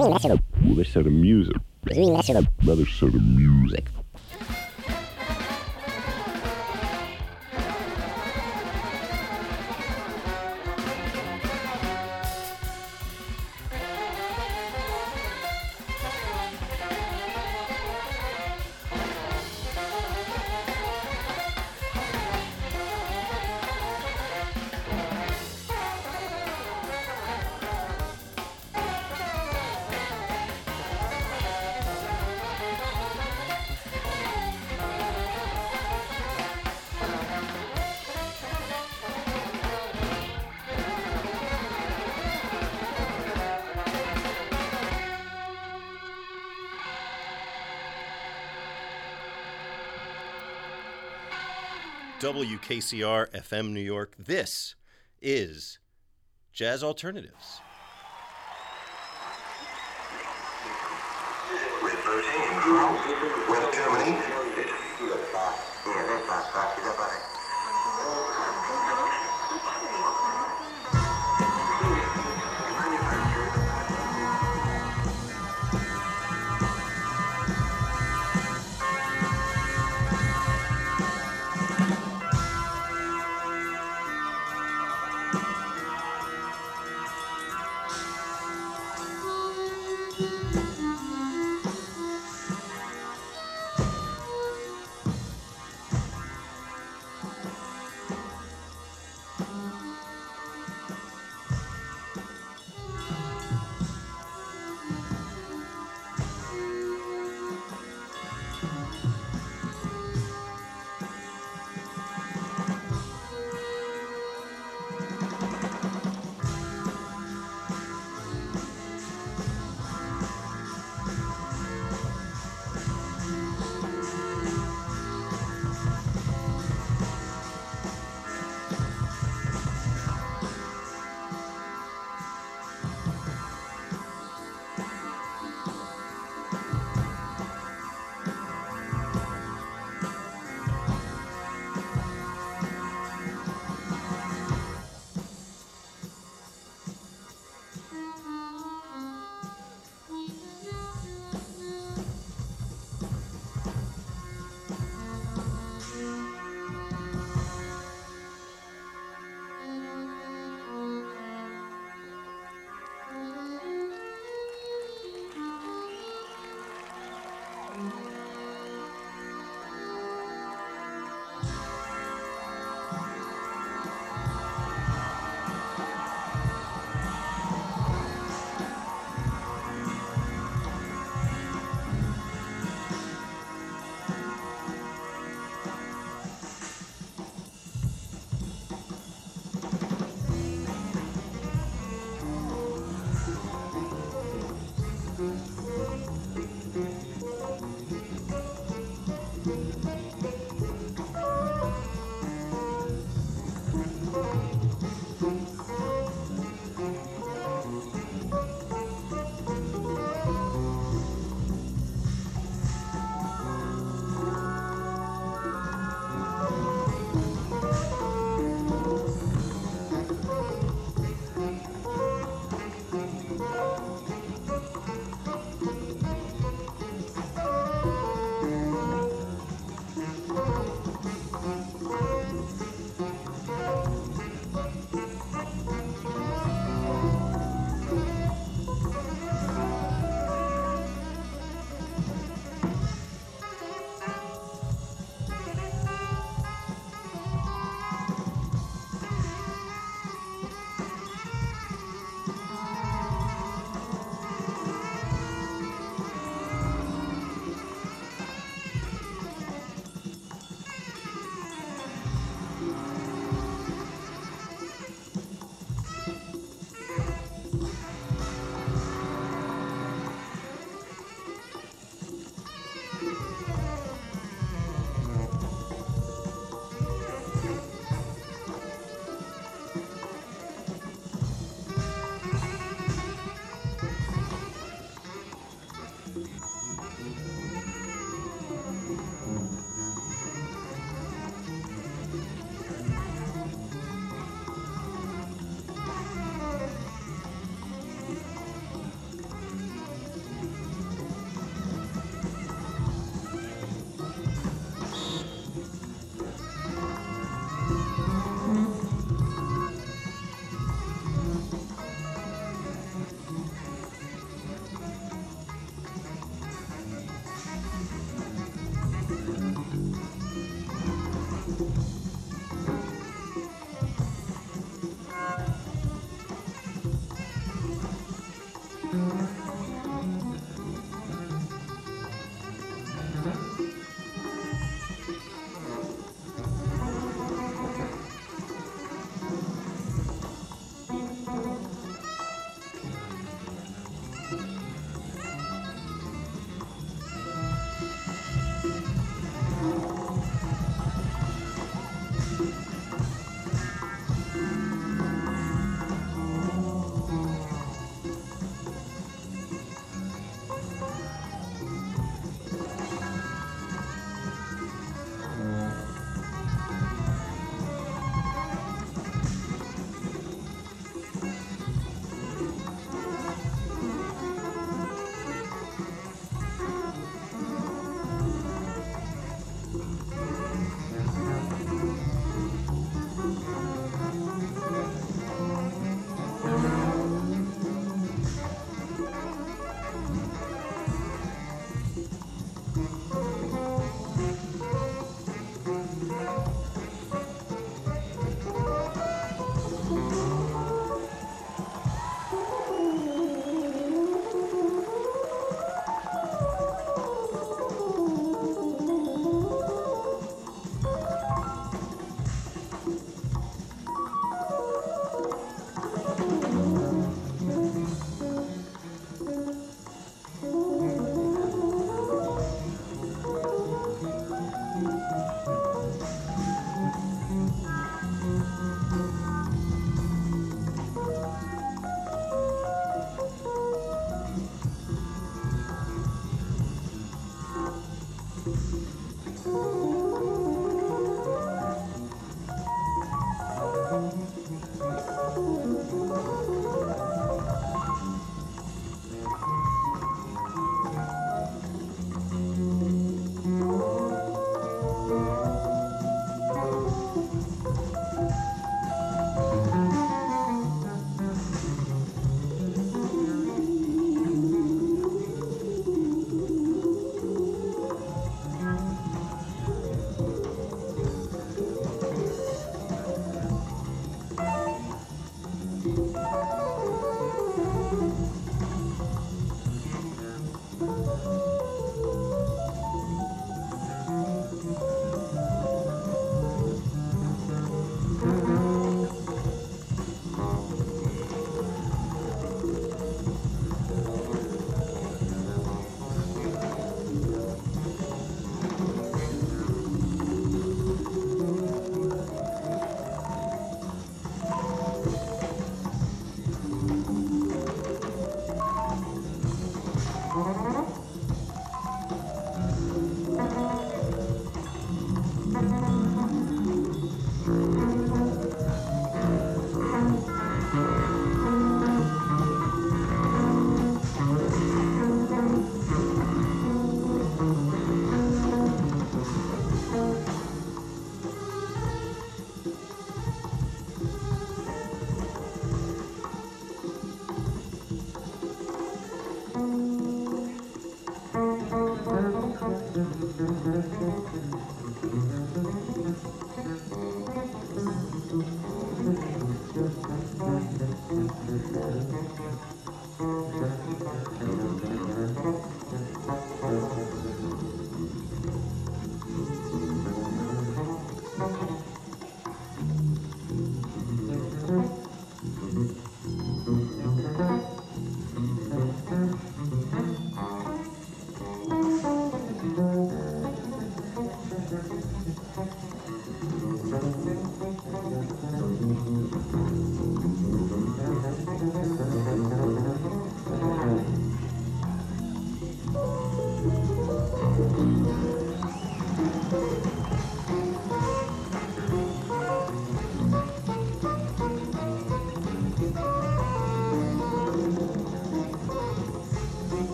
Another set of music. Of music. WKCR FM New York. This is Jazz Alternatives. Reverting in Germany.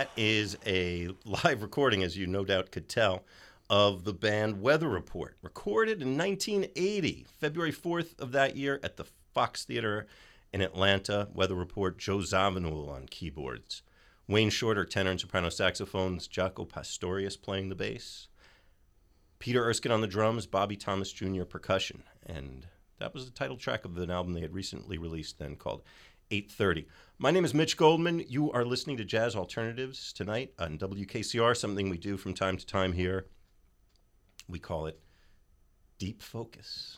That is a live recording, as you no doubt could tell, of the band Weather Report, recorded in 1980, February 4th of that year at the Fox Theater in Atlanta. Weather Report, Joe Zawinul on keyboards, Wayne Shorter, tenor and soprano saxophones, Jaco Pastorius playing the bass, Peter Erskine on the drums, Bobby Thomas Jr. percussion, and that was the title track of an album they had recently released then called 8:30. My name is Mitch Goldman. You are listening to Jazz Alternatives tonight on WKCR, something we do from time to time here. We call it Deep Focus.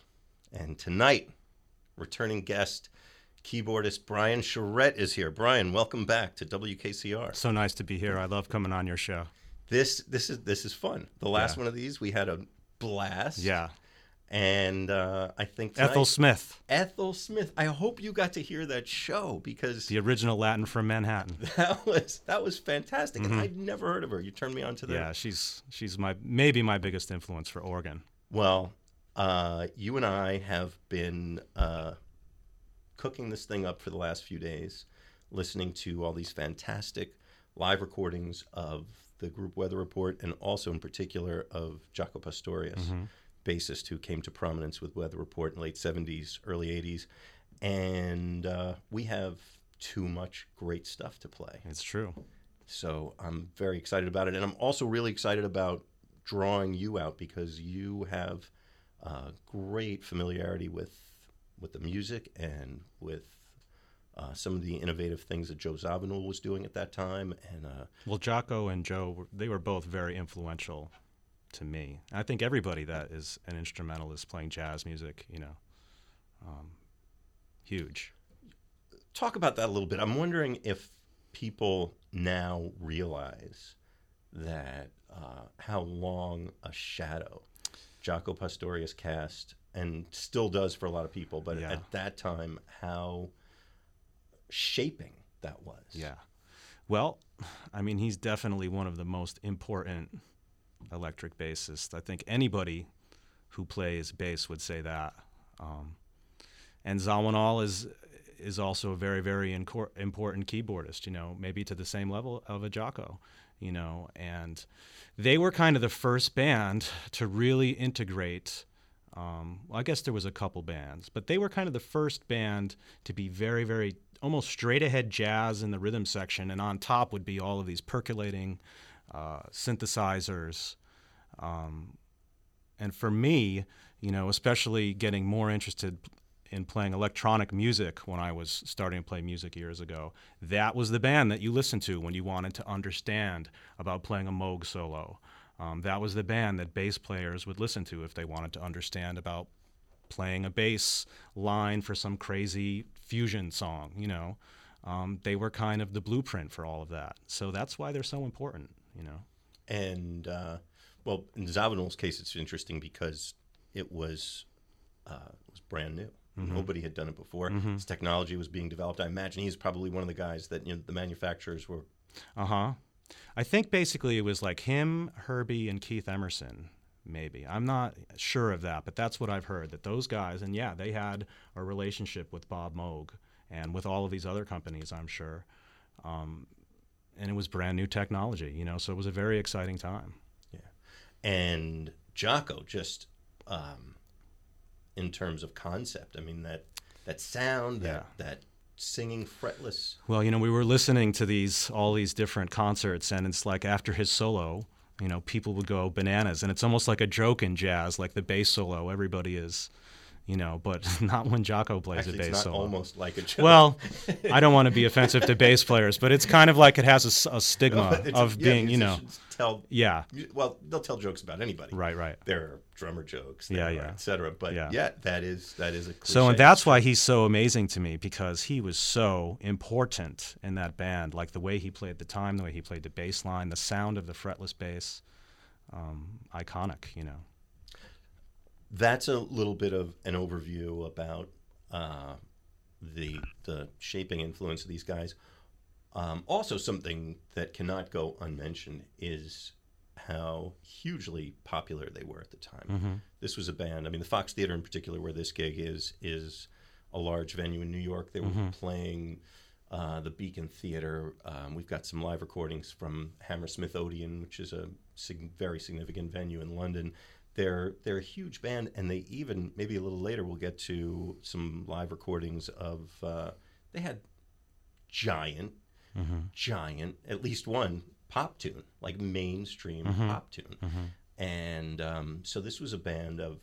And tonight, returning guest keyboardist Brian Charette is here. Brian, welcome back to WKCR. So nice to be here. I love coming on your show. This this is this is fun. The last Yeah. one of these we had a blast. Yeah. And uh, I think tonight, Ethel Smith, Ethel Smith. I hope you got to hear that show because the original Latin from Manhattan. that was that was fantastic. And I'd never heard of her. You turned me on to that. Mm-hmm. Yeah, she's she's my maybe my biggest influence for organ. Well, uh, you and I have been uh, cooking this thing up for the last few days, listening to all these fantastic live recordings of the group Weather Report, and also in particular of Jaco Pastorius, bassist who came to prominence with Weather Report in late '70s, early '80s, and uh, we have too much great stuff to play. It's true. So I'm very excited about it, and I'm also really excited about drawing you out because you have uh, great familiarity with with the music and with uh, some of the innovative things that Joe Zawinul was doing at that time. And uh, Well, Jaco and Joe, they were both very influential to me. I think everybody that is an instrumentalist playing jazz music, you know, um, huge. talk about that a little bit. I'm wondering if people now realize that uh, how long a shadow Jaco Pastorius cast and still does for a lot of people, but Yeah. at that time, how shaping that was. Yeah. Well, I mean, he's definitely one of the most important electric bassist. I think anybody who plays bass would say that. Um, and Zawinul is is also a very very important keyboardist. You know, maybe to the same level of a Jaco. you know, and they were kind of the first band to really integrate. Um, well, I guess there was a couple bands, but they were kind of the first band to be very, very almost straight ahead jazz in the rhythm section, and on top would be all of these percolating uh, synthesizers. Um, and for me, you know, especially getting more interested in playing electronic music when I was starting to play music years ago, that was the band that you listened to when you wanted to understand about playing a Moog solo. Um, that was the band that bass players would listen to if they wanted to understand about playing a bass line for some crazy fusion song, you know. Um, they were kind of the blueprint for all of that. So that's why they're so important, you know. And uh, well, in Zawinul's case, it's interesting because it was uh, it was brand new. Mm-hmm. Nobody had done it before. His technology was being developed. I imagine he's probably one of the guys that you know, the manufacturers were. Uh huh. I think basically it was like him, Herbie, and Keith Emerson. Maybe I'm not sure of that, but that's what I've heard. That those guys, and yeah, they had a relationship with Bob Moog and with all of these other companies, I'm sure. Um, and it was brand new technology, you know, so it was a very exciting time. Yeah, and Jaco just um, in terms of concept. I mean that that sound, that that singing fretless. Well, you know, we were listening to these all these different concerts, and it's like after his solo, you know, people would go bananas, and it's almost like a joke in jazz, like the bass solo. Everybody is, you know, but not when Jaco plays Actually, a bass it's not solo. almost like a joke. Well, I don't want to be offensive to bass players, but it's kind of like it has a stigma It's- of yeah, being, you know, Tell yeah, well, they'll tell jokes about anybody. right, right. There are drummer jokes. Yeah, yeah. et cetera. But Yeah. yeah. that is that is a. Cliche. So and that's why he's so amazing to me because he was so important in that band. Like the way he played the time, the way he played the bass line, the sound of the fretless bass, um, iconic. You know. That's a little bit of an overview about uh, the the shaping influence of these guys. Um, also, something that cannot go unmentioned is how hugely popular they were at the time. This was a band. I mean, the Fox Theater in particular, where this gig is, is a large venue in New York. They were playing uh, the Beacon Theater. Um, we've got some live recordings from Hammersmith Odeon, which is a sig- very significant venue in London. They're they're a huge band, and they even maybe a little later we'll get to some live recordings of. Uh, they had giant, giant, at least one pop tune, like mainstream pop tune, and um, so this was a band of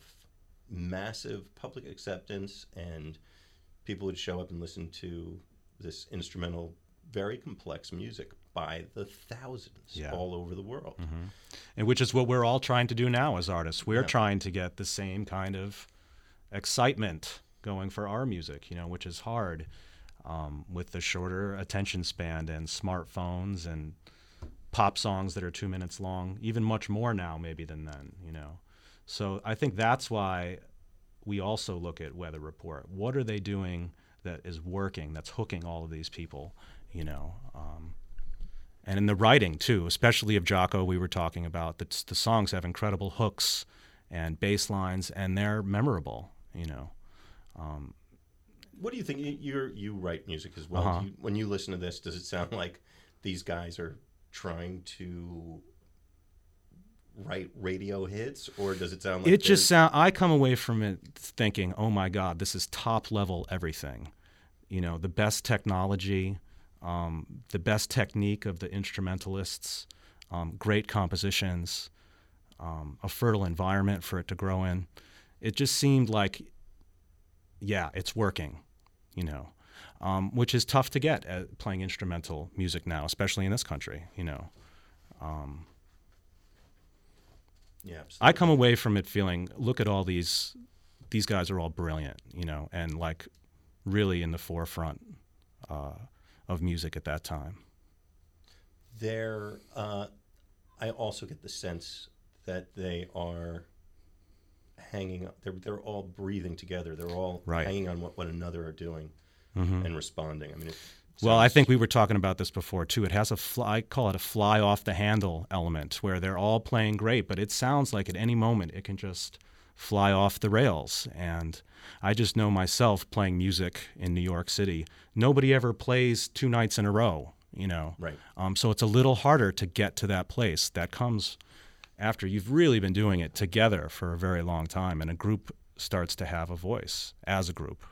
massive public acceptance, and people would show up and listen to this instrumental, very complex music by the thousands Yeah. all over the world. and which is what we're all trying to do now as artists. We're trying to get the same kind of excitement going for our music, you know, which is hard um, with the shorter attention span and smartphones and pop songs that are two minutes long, even much more now maybe than then, you know. So I think that's why we also look at Weather Report. What are they doing that is working, that's hooking all of these people, you know? Um, and in the writing too, especially of Jaco, we were talking about that the songs have incredible hooks and bass lines, and they're memorable. You know, What do you think? You you're, write music as well. Uh-huh. Do you, when you listen to this, does it sound like these guys are trying to write radio hits, or does it sound like it just sound. I come away from it thinking, oh my God, this is top level everything. You know, the best technology, um, the best technique of the instrumentalists, um, great compositions, um, a fertile environment for it to grow in. It just seemed like, yeah, it's working. You know. Um, which is tough to get at playing instrumental music now, especially in this country. You know, yeah, absolutely. I come away from it feeling, look at all these, these guys are all brilliant, you know, and like really in the forefront uh, of music at that time. They're. Uh, I also get the sense that they are hanging. They're they're all breathing together. They're all Right. hanging on what one another are doing and responding. I mean, it Well, I think we were talking about this before too. It has a fly, I call it a fly off the handle element where they're all playing great, but it sounds like at any moment it can just fly off the rails. And I just know myself playing music in New York City, nobody ever plays two nights in a row. you know. Right. Um, so it's a little harder to get to that place. That comes after you've really been doing it together for a very long time, and a group starts to have a voice as a group.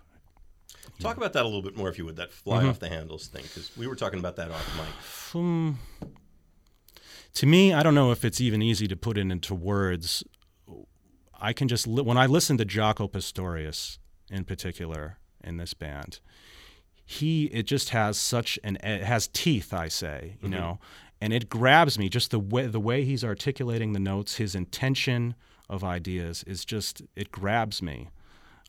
Talk about that a little bit more, if you would, that fly Mm-hmm. off the handles thing, because we were talking about that off mic. Um, to me, I don't know if it's even easy to put it into words. I can just li- when I listen to Jaco Pastorius in particular in this band, he it just has such an it has teeth. I say, you know, and it grabs me just the way the way he's articulating the notes, his intention of ideas is just it grabs me.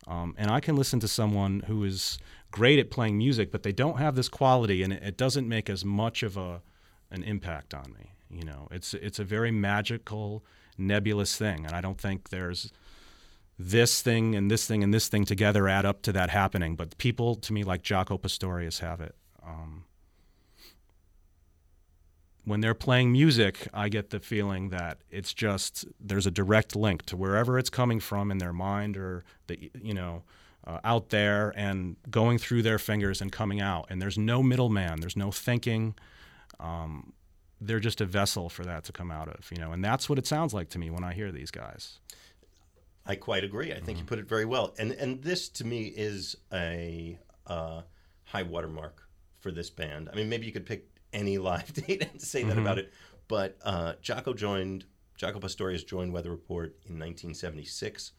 Um, and I can listen to someone who is great at playing music, but they don't have this quality, and it, it doesn't make as much of a an impact on me. You know, it's it's a very magical, nebulous thing, and I don't think there's this thing and this thing and this thing together add up to that happening. But people, to me, like Jaco Pastorius, have it. Um, when they're playing music, I get the feeling that it's just there's a direct link to wherever it's coming from in their mind or the you know uh, out there and going through their fingers and coming out. And there's no middleman. There's no thinking. Um, they're just a vessel for that to come out of, you know. And that's what it sounds like to me when I hear these guys. I quite agree. I think Mm-hmm. you put it very well. And and this to me is a uh, high watermark for this band. I mean, maybe you could pick any live date and say that Mm-hmm. about it, but uh, Jaco joined Jaco Pastorius joined Weather Report in 1976,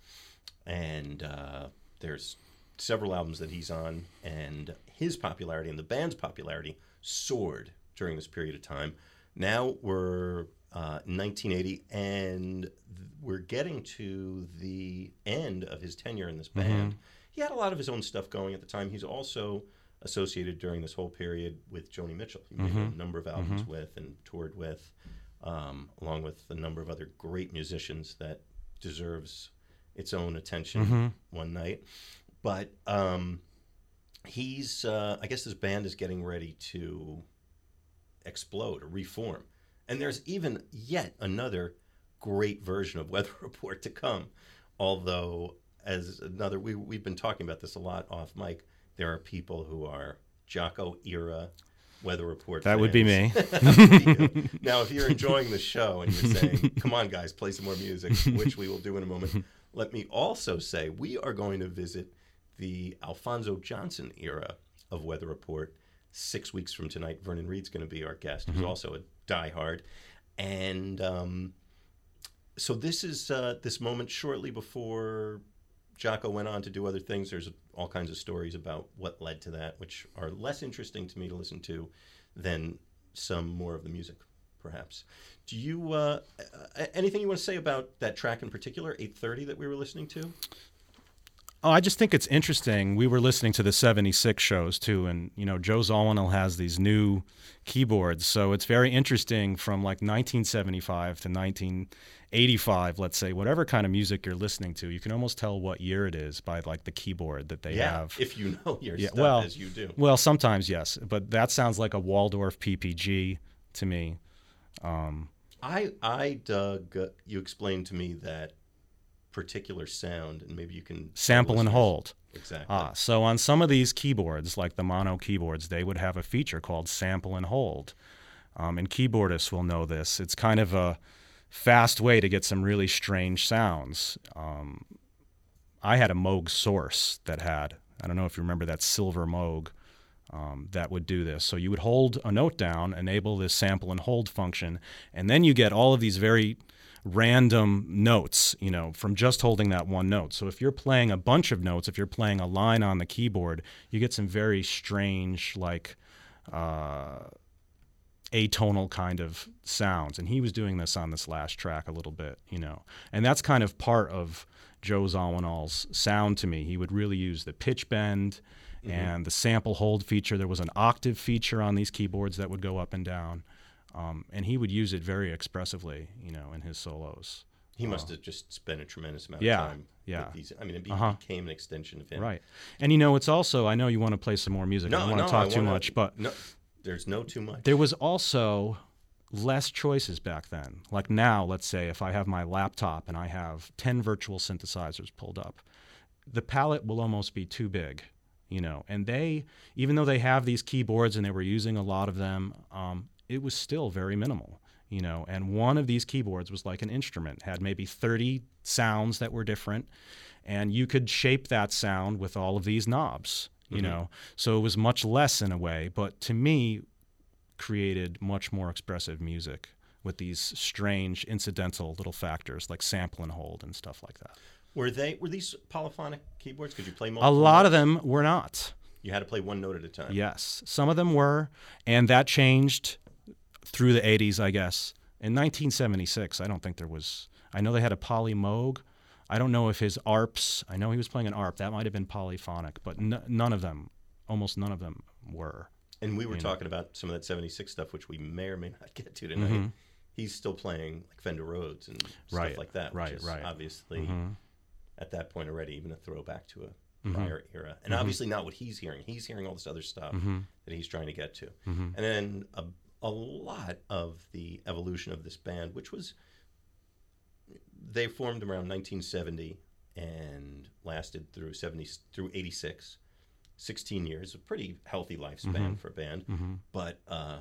and uh, there's several albums that he's on, and his popularity and the band's popularity soared during this period of time. Now we're uh, 1980, and th- we're getting to the end of his tenure in this band. He had a lot of his own stuff going at the time. He's also associated during this whole period with Joni Mitchell. He made a number of albums with and toured with, um, along with a number of other great musicians that deserves its own attention one night. But um, he's, uh, I guess, this band is getting ready to explode or reform. And there's even yet another great version of Weather Report to come. Although, as another, we, we've been talking about this a lot off mic, there are people who are Jaco era Weather Report. That would be fans. me. Would be you. now, if you're enjoying the show and you're saying, come on, guys, play some more music, which we will do in a moment, let me also say we are going to visit the Alphonso Johnson era of Weather Report six weeks from tonight. Vernon Reid's going to be our guest, who's also a diehard. And um, so this is uh, this moment shortly before Jaco went on to do other things. There's all kinds of stories about what led to that, which are less interesting to me to listen to than some more of the music, perhaps. Do you uh, uh, anything you want to say about that track in particular, 8:30 that we were listening to? Oh, I just think it's interesting. We were listening to the 76 shows too, and you know, Joe Zawinul has these new keyboards. So it's very interesting from like 1975 to 1985, let's say, whatever kind of music you're listening to, you can almost tell what year it is by like the keyboard that they yeah, have. if you know your Yeah, stuff well- as you do. well, sometimes yes, but that sounds like a Waldorf PPG to me. I I dug. Uh, you explained to me that particular sound, and maybe you can Sample and hold. Exactly. Ah, so on some of these keyboards, like the mono keyboards, they would have a feature called sample and hold. Um, and keyboardists will know this. It's kind of a fast way to get some really strange sounds. Um, I had a Moog Source that had, I don't know if you remember that silver Moog um, that would do this. So you would hold a note down, enable this sample and hold function, and then you get all of these very random notes, you know, from just holding that one note. So if you're playing a bunch of notes, if you're playing a line on the keyboard, you get some very strange, like, uh, atonal kind of sounds. And he was doing this on this last track a little bit, you know. And that's kind of part of Joe Zawinul's sound to me. He would really use the pitch bend and the sample hold feature. There was an octave feature on these keyboards that would go up and down. Um, and he would use it very expressively, you know, in his solos. he must have just spent a tremendous amount Yeah, of time. yeah. With these. I mean, it be- Uh-huh. became an extension of him. Right. And, you know, it's also, I know you want to play some more music. I No, don't want no, to talk I too wanna- much, but no, there's no too much. There was also less choices back then. Like now, let's say if I have my laptop and I have 10 virtual synthesizers pulled up, the palette will almost be too big. you know. And they, even though they have these keyboards and they were using a lot of them, um, it was still very minimal, you know. And one of these keyboards was like an instrument, had maybe 30 sounds that were different, and you could shape that sound with all of these knobs, you mm-hmm. know. So it was much less in a way, but to me, created much more expressive music with these strange incidental little factors like sample and hold and stuff like that. Were they were these polyphonic keyboards? Could you play A multiple? lot of them were not. You had to play one note at a time. Yes, some of them were, and that changed through the 80s, I guess. In 1976, I don't think there was. I know they had a Poly Moog. I don't know if his ARPs. I know he was playing an ARP. That might have been polyphonic, but n- none of them, almost none of them, were. And we were You know. talking about some of that '76 stuff, which we may or may not get to tonight. He's still playing like Fender Rhodes and stuff Mm-hmm. Right, like that, right, which is right. obviously Mhm. at that point already even a throwback to a Mm-hmm. prior era, and obviously not what he's hearing. He's hearing all this other stuff Mm-hmm. that he's trying to get to, and then a, a lot of the evolution of this band, which was they formed around 1970 and lasted through 70 through 86 16 years a pretty healthy lifespan Mm-hmm. for a band but uh,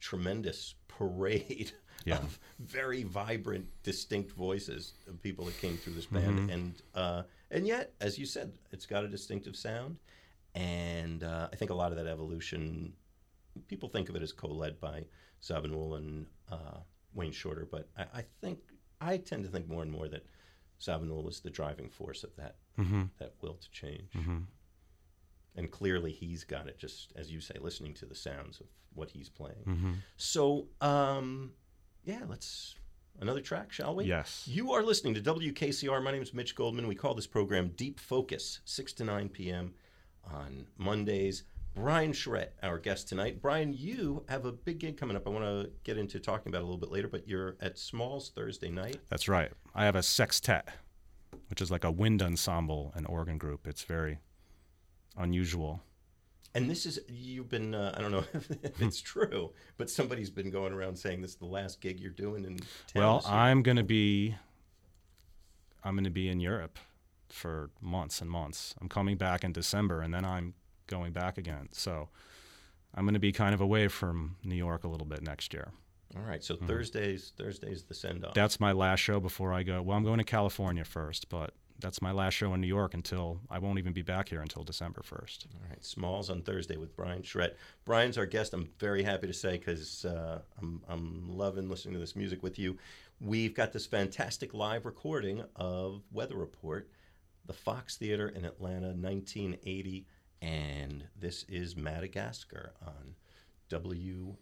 tremendous parade Yeah. of very vibrant distinct voices of people that came through this band Mm-hmm. and uh, and yet as you said it's got a distinctive sound and uh, I think a lot of that evolution people think of it as co-led by Zawinul and uh, Wayne Shorter, but I, I think I tend to think more and more that Zawinul was the driving force of that Mm-hmm. that will to change. And clearly, he's got it. Just as you say, listening to the sounds of what he's playing. Mm-hmm. So, um, yeah, let's another track, shall we? Yes. You are listening to WKCR. My name is Mitch Goldman. We call this program Deep Focus, 6 to 9 p.m. on Mondays. Brian Charette, our guest tonight. Brian, you have a big gig coming up. I want to get into talking about it a little bit later, but you're at Smalls Thursday night. That's right. I have a sextet, which is like a wind ensemble and organ group. It's very unusual. And this is, you've been, uh, I don't know if it's true, but somebody's been going around saying this is the last gig you're doing in. Well. I'm going to be I'm going to be in Europe for months and months. I'm coming back in December and then I'm going back again. So I'm going to be kind of away from New York a little bit next year. All right, Mm-hmm. so Thursdays, Thursdays the send off. That's my last show before I go. Well, I'm going to California first, but that's my last show in New York until I won't even be back here until December 1st. All right, Smalls on Thursday with Brian Charette. Brian's our guest. I'm very happy to say because uh, I'm, I'm loving listening to this music with you. We've got this fantastic live recording of Weather Report, the Fox Theater in Atlanta, 1980, and this is Madagascar on WKCR.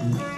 Bye.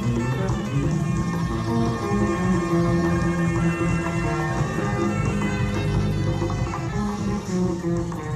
Thank you.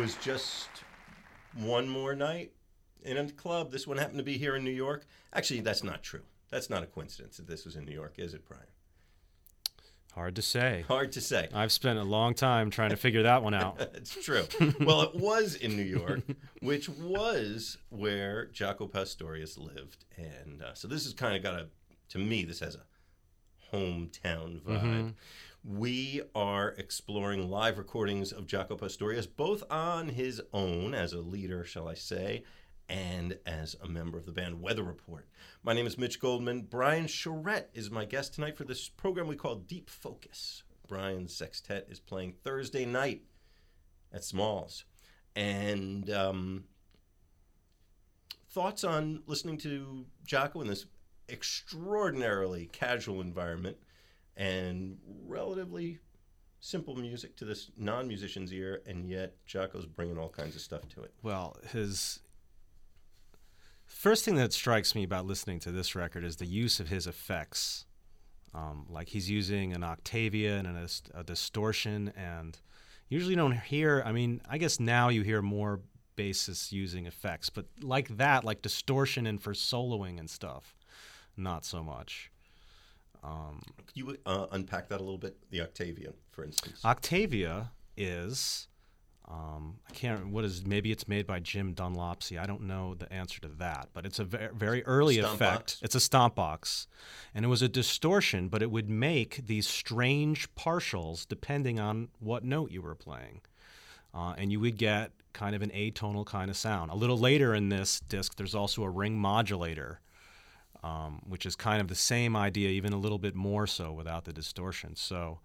Was just one more night in a club. This one happened to be here in New York. Actually, that's not true. That's not a coincidence that this was in New York, is it, Brian? Hard to say. Hard to say. I've spent a long time trying to figure that one out. It's true. well, it was in New York, which was where Jaco Pastorius lived, and uh, so this has kind of got a. To me, this has a hometown vibe. We are exploring live recordings of Jaco Pastorius, both on his own as a leader, shall I say, and as a member of the band Weather Report. My name is Mitch Goldman. Brian Charette is my guest tonight for this program we call Deep Focus. Brian's sextet is playing Thursday night at Smalls. And um, thoughts on listening to Jaco in this extraordinarily casual environment and relatively simple music to this non-musician's ear, and yet Jaco's bringing all kinds of stuff to it. Well, his first thing that strikes me about listening to this record is the use of his effects. Um, like he's using an Octavia and a, a distortion, and usually don't hear. I mean, I guess now you hear more bassists using effects, but like that, like distortion and for soloing and stuff, not so much. Could you uh, unpack that a little bit? The Octavia, for instance. Octavia is, um, I can't. What is? Maybe it's made by Jim Dunlopsy. I don't know the answer to that, but it's a very, very early Stomp effect. box? It's a stomp box, and it was a distortion, but it would make these strange partials depending on what note you were playing, uh, and you would get kind of an atonal kind of sound. A little later in this disc, there's also a ring modulator um, which is kind of the same idea, even a little bit more so without the distortion. So,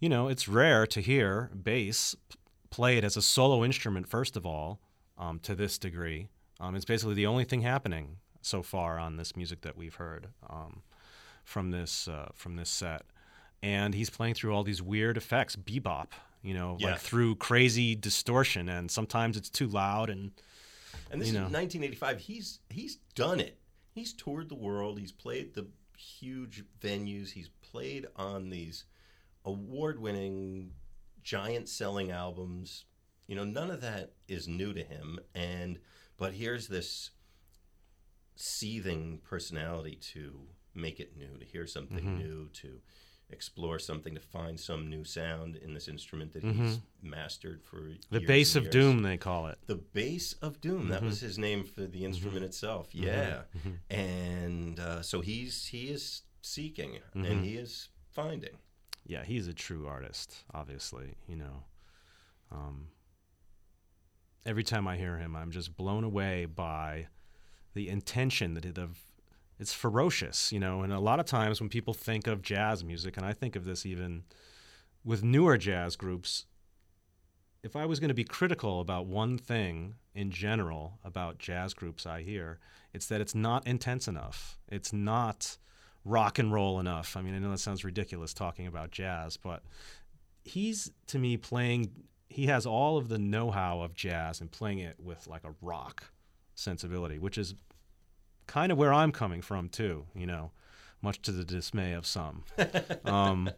you know, it's rare to hear bass p- played as a solo instrument, first of all, um, to this degree. Um, it's basically the only thing happening so far on this music that we've heard um, from this uh, from this set. And he's playing through all these weird effects, bebop, you know, Yeah. like through crazy distortion, and sometimes it's too loud and And this you is 1985. He's he's done it. He's toured the world. He's played the huge venues. He's played on these award-winning, giant-selling albums. You know, none of that is new to him. And but here's this seething personality to make it new, to hear something Mm-hmm. new, to explore something, to find some new sound in this instrument that he's mastered for Mm-hmm. the bass of years. doom, they call it. The bass of doom. That Mm-hmm. was his name for the instrument itself. Yeah, and uh, so he's he is seeking Mm-hmm. and he is finding. yeah, he's a true artist, obviously, you know. Um, every time I hear him, I'm just blown away by the intention that of it's ferocious, you know, and a lot of times when people think of jazz music, and I think of this even with newer jazz groups, if I was going to be critical about one thing in general about jazz groups I hear, it's that it's not intense enough. It's not rock and roll enough. I mean, I know that sounds ridiculous talking about jazz, but he's to me playing he has all of the know-how of jazz and playing it with like a rock sensibility, which is kind of where I'm coming from too, you know, much to the dismay of some. um,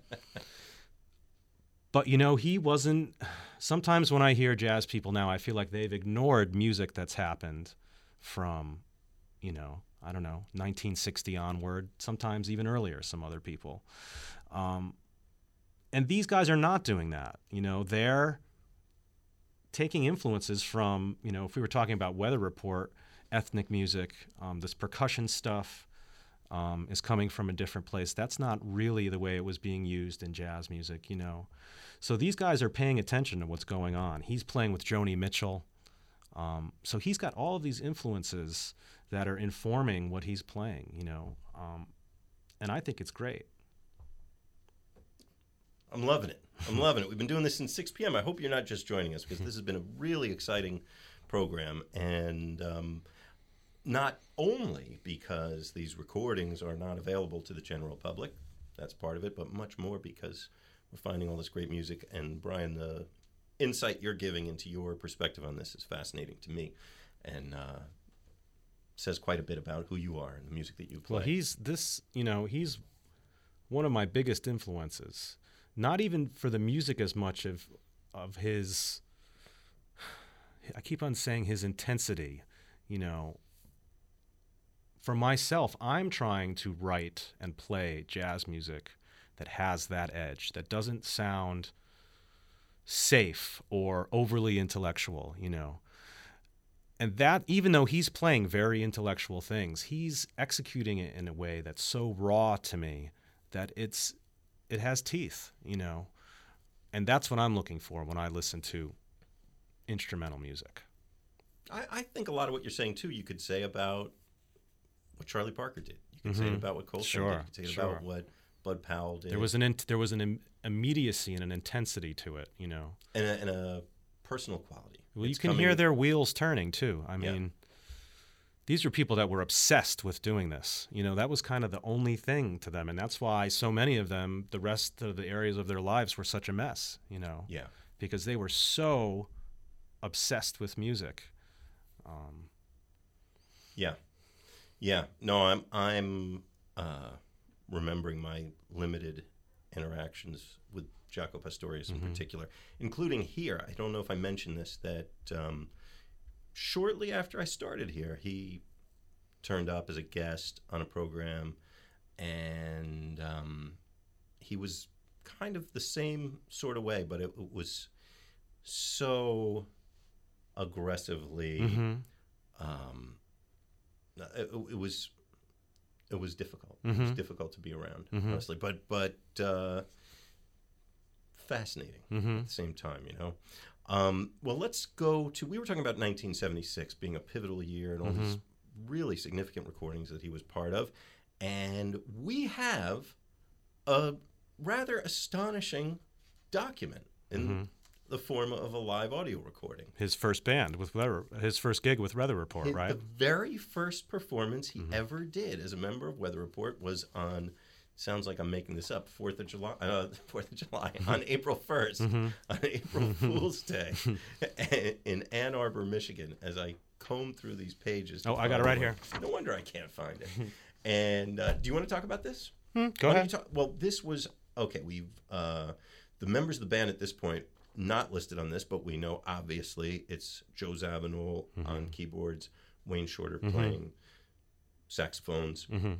but you know, he wasn't. Sometimes when I hear jazz people now, I feel like they've ignored music that's happened from, you know, I don't know, 1960 onward. Sometimes even earlier. Some other people, um, and these guys are not doing that. You know, they're taking influences from, you know, if we were talking about Weather Report, ethnic music, um, this percussion stuff um, is coming from a different place. That's not really the way it was being used in jazz music, you know. So these guys are paying attention to what's going on. He's playing with Joni Mitchell. Um, so he's got all of these influences that are informing what he's playing, you know. Um, and I think it's great. I'm loving it. I'm loving it. We've been doing this since 6 p.m. I hope you're not just joining us because this has been a really exciting program. And um, not only because these recordings are not available to the general public, that's part of it, but much more because we're finding all this great music. And Brian, the insight you're giving into your perspective on this is fascinating to me and uh, says quite a bit about who you are and the music that you play. Well, he's this, you know, he's one of my biggest influences. Not even for the music as much of of his I keep on saying his intensity, you know. For myself, I'm trying to write and play jazz music that has that edge, that doesn't sound safe or overly intellectual, you know. And that, even though he's playing very intellectual things, he's executing it in a way that's so raw to me that it's it has teeth, you know. And that's what I'm looking for when I listen to instrumental music. I, I think a lot of what you're saying too, you could say about what Charlie Parker did. You could say it about what Coltrane Sure, did. You could say it sure. about what Bud Powell did. There was an in, there was an im- immediacy and an intensity to it, you know. and a, and a personal quality. Well, you can coming- hear their wheels turning too. I Yeah. mean, these were people that were obsessed with doing this. You know, that was kind of the only thing to them, and that's why so many of them, the rest of the areas of their lives, were such a mess. You know, Yeah. because they were so obsessed with music. Um, Yeah, yeah. No, I'm I'm uh, remembering my limited interactions with Jaco Pastorius in particular, including here. I don't know if I mentioned this that um, shortly after I started here, he turned up as a guest on a program, and um, he was kind of the same sort of way, but it, it was so aggressively mhm. um, it, it was it was difficult. It was Mhm. difficult to be around, Mhm. honestly, but but uh, fascinating Mhm. at the same time. You know. Um, well, let's go to. We were talking about 1976 being a pivotal year and all these really significant recordings that he was part of, and we have a rather astonishing document in the form of a live audio recording. His first band with Weather, his first gig with Weather Report, His- right? The very first performance Mm-hmm. he ever did as a member of Weather Report was on. Sounds like I'm making this up. Fourth of July. Uh, Fourth of July on April 1st Mm-hmm. on April Fool's Day in Ann Arbor, Michigan. As I comb through these pages. Oh, I got it right one. No wonder I can't find it. and uh, do you want to talk about this? Go Why ahead. talk- well, this was okay. We've uh, the members of the band at this point not listed on this, but we know obviously it's Joe Zawinul Mm-hmm. on keyboards, Wayne Shorter playing saxophones, Mm-hmm.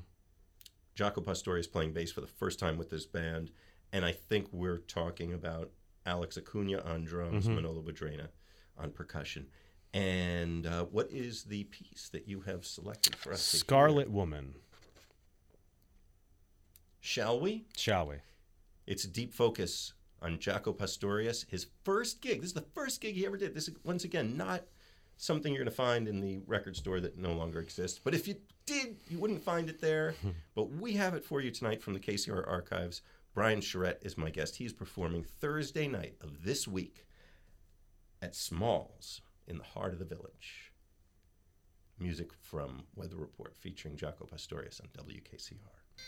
Jaco Pastorius playing bass for the first time with this band, and I think we're talking about Alex Acuna on drums, Mm-hmm. Manolo Badrena on percussion. And uh, what is the piece that you have selected for us? Scarlet Woman, Shall we? shall we? It's a deep focus on Jaco Pastorius. His first gig. This is the first gig he ever did. This is once again not something you're going to find in the record store that no longer exists. But if you did, you wouldn't find it there. Hmm. but we have it for you tonight from the KCR archives. Brian Charette is my guest. He's performing Thursday night of this week at Smalls in the heart of the village. Music from Weather Report featuring Jaco Pastorius on WKCR.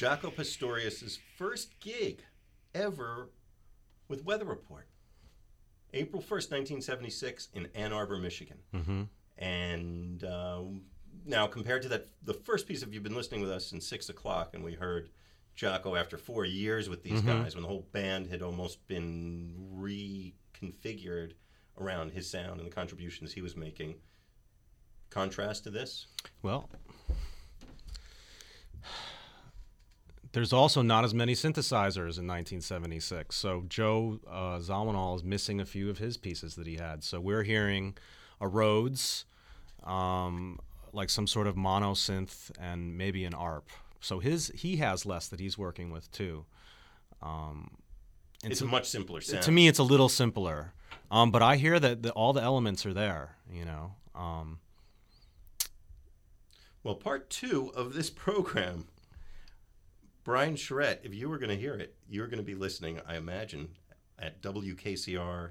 Jaco Pastorius' first gig ever with Weather Report. April 1st, 1976, in Ann Arbor, Michigan. Mm-hmm. And uh, now, compared to that, the first piece of you've been listening with us since six o'clock, and we heard Jaco after four years with these Mhm. guys, when the whole band had almost been reconfigured around his sound and the contributions he was making. Contrast to this, Well, there's also not as many synthesizers in 1976. So Joe uh, Zawinul is missing a few of his pieces that he had. So we're hearing a Rhodes, um, like some sort of mono synth, and maybe an ARP. So his he has less that he's working with too. Um, it's to, a much simpler sound. to me, it's a little simpler. Um, but I hear that the, all the elements are there. You know. Um, Well, part two of this program, Brian Charette, if you were going to hear it, you're going to be listening, I imagine, at WKCR,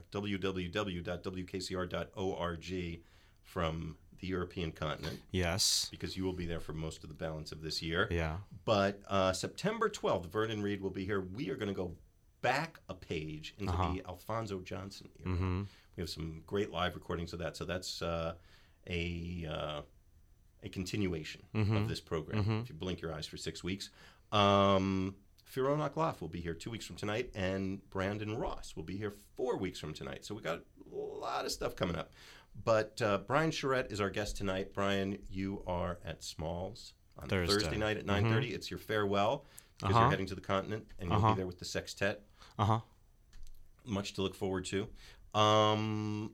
www.wkcr.org from the European continent, yes. because you will be there for most of the balance of this year. Yeah. But uh, September 12th, Vernon Reid will be here. We are going to go back a page into Uh-huh. the Alphonso Johnson era. Mm-hmm. We have some great live recordings of that. So that's uh, a uh, a continuation Mhm. of this program. Mhm. If you blink your eyes for six weeks, um, Pheeroan akLaff will be here two weeks from tonight, and Brandon Ross will be here four weeks from tonight. So we got a lot of stuff coming up. But uh, Brian Charette is our guest tonight. Brian, you are at Smalls on Thursday. Thursday, night at 9:30. It's your farewell because Uh-huh. you're heading to the continent, and you'll Uh-huh. be there with the sextet Uh huh. much to look forward to. Um,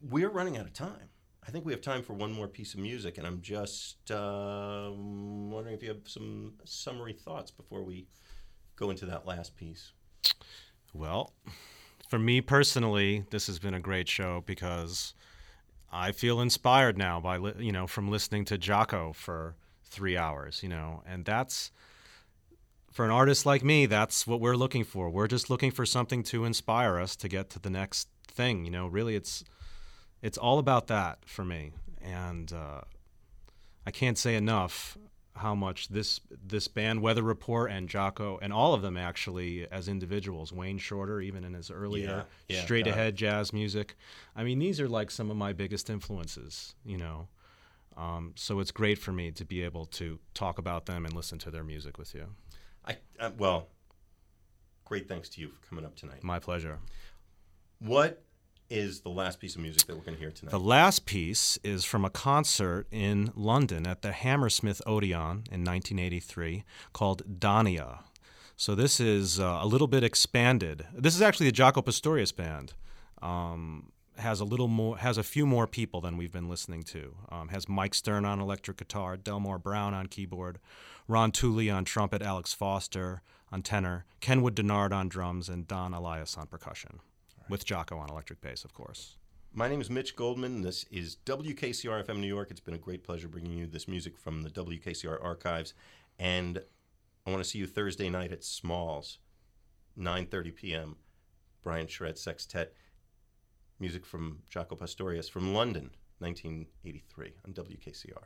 we're running out of time. I think we have time for one more piece of music, and I'm just um wondering if you have some summary thoughts before we go into that last piece. Well, for me personally, this has been a great show because I feel inspired now by you know from listening to Jaco for three hours, you know, and that's for an artist like me, that's what we're looking for. We're just looking for something to inspire us to get to the next thing. You know, really, it's it's all about that for me, and uh, I can't say enough how much this this band Weather Report and Jaco and all of them actually as individuals Wayne Shorter even in his earlier Yeah, yeah, straight ahead jazz music. I mean these are like some of my biggest influences you know? Um, so it's great for me to be able to talk about them and listen to their music with you. I uh, well, great thanks to you for coming up tonight. my pleasure. What is the last piece of music that we're going to hear tonight? The last piece is from a concert in London at the Hammersmith Odeon in 1983 called Dania. So this is uh, a little bit expanded. This is actually the Jaco Pastorius band. Um, has a little more, has a few more people than we've been listening to. Um, has Mike Stern on electric guitar, Delmar Brown on keyboard, Ron Tooley on trumpet, Alex Foster on tenor, Kenwood Dennard on drums, and Don Alias on percussion, with Jaco on electric bass, of course. My name is Mitch Goldman. This is WKCR FM New York. It's been a great pleasure bringing you this music from the WKCR archives. And I want to see you Thursday night at Smalls, 9.30 p.m. Brian Charette Sextet. Music from Jaco Pastorius from London, 1983 on WKCR.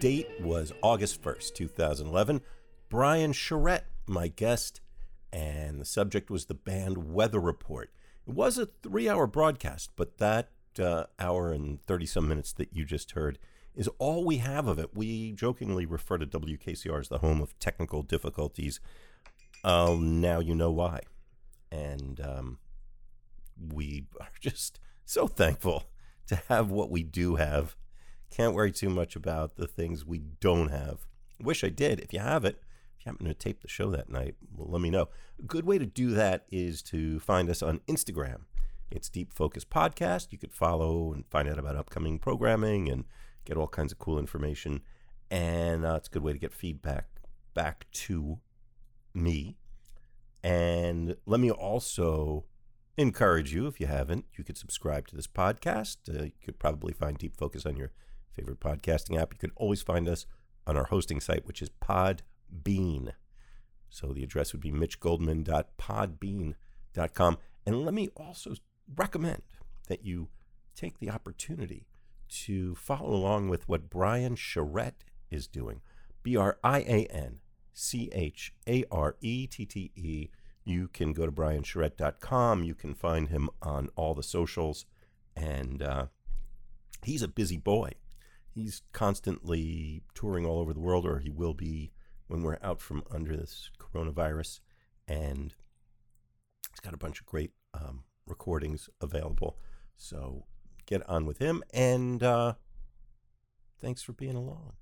Date was August 1st, 2011. Brian Charette, my guest, and the subject was the band Weather Report. It was a three hour broadcast, but that uh, hour and 30 some minutes that you just heard is all we have of it. We jokingly refer to WKCR as the home of technical difficulties. Uh, now you know why. And um, we are just so thankful to have what we do have. Can't worry too much about the things we don't have. Wish I did. If you have it, if you happen to tape the show that night, well, let me know. A good way to do that is to find us on Instagram. It's Deep Focus Podcast. You could follow and find out about upcoming programming and get all kinds of cool information. And uh, it's a good way to get feedback back to me. And let me also encourage you, if you haven't, you could subscribe to this podcast. Uh, you could probably find Deep Focus on your favorite podcasting app. You can always find us on our hosting site, which is Podbean. So the address would be mitchgoldman.podbean.com. And let me also recommend that you take the opportunity to follow along with what Brian Charette is doing. B R I A N C H A R E T T E. You can go to briancharette.com. You can find him on all the socials. And uh, he's a busy boy. He's constantly touring all over the world, or he will be when we're out from under this coronavirus. And he's got a bunch of great um, recordings available. So get on with him. And uh, thanks for being along.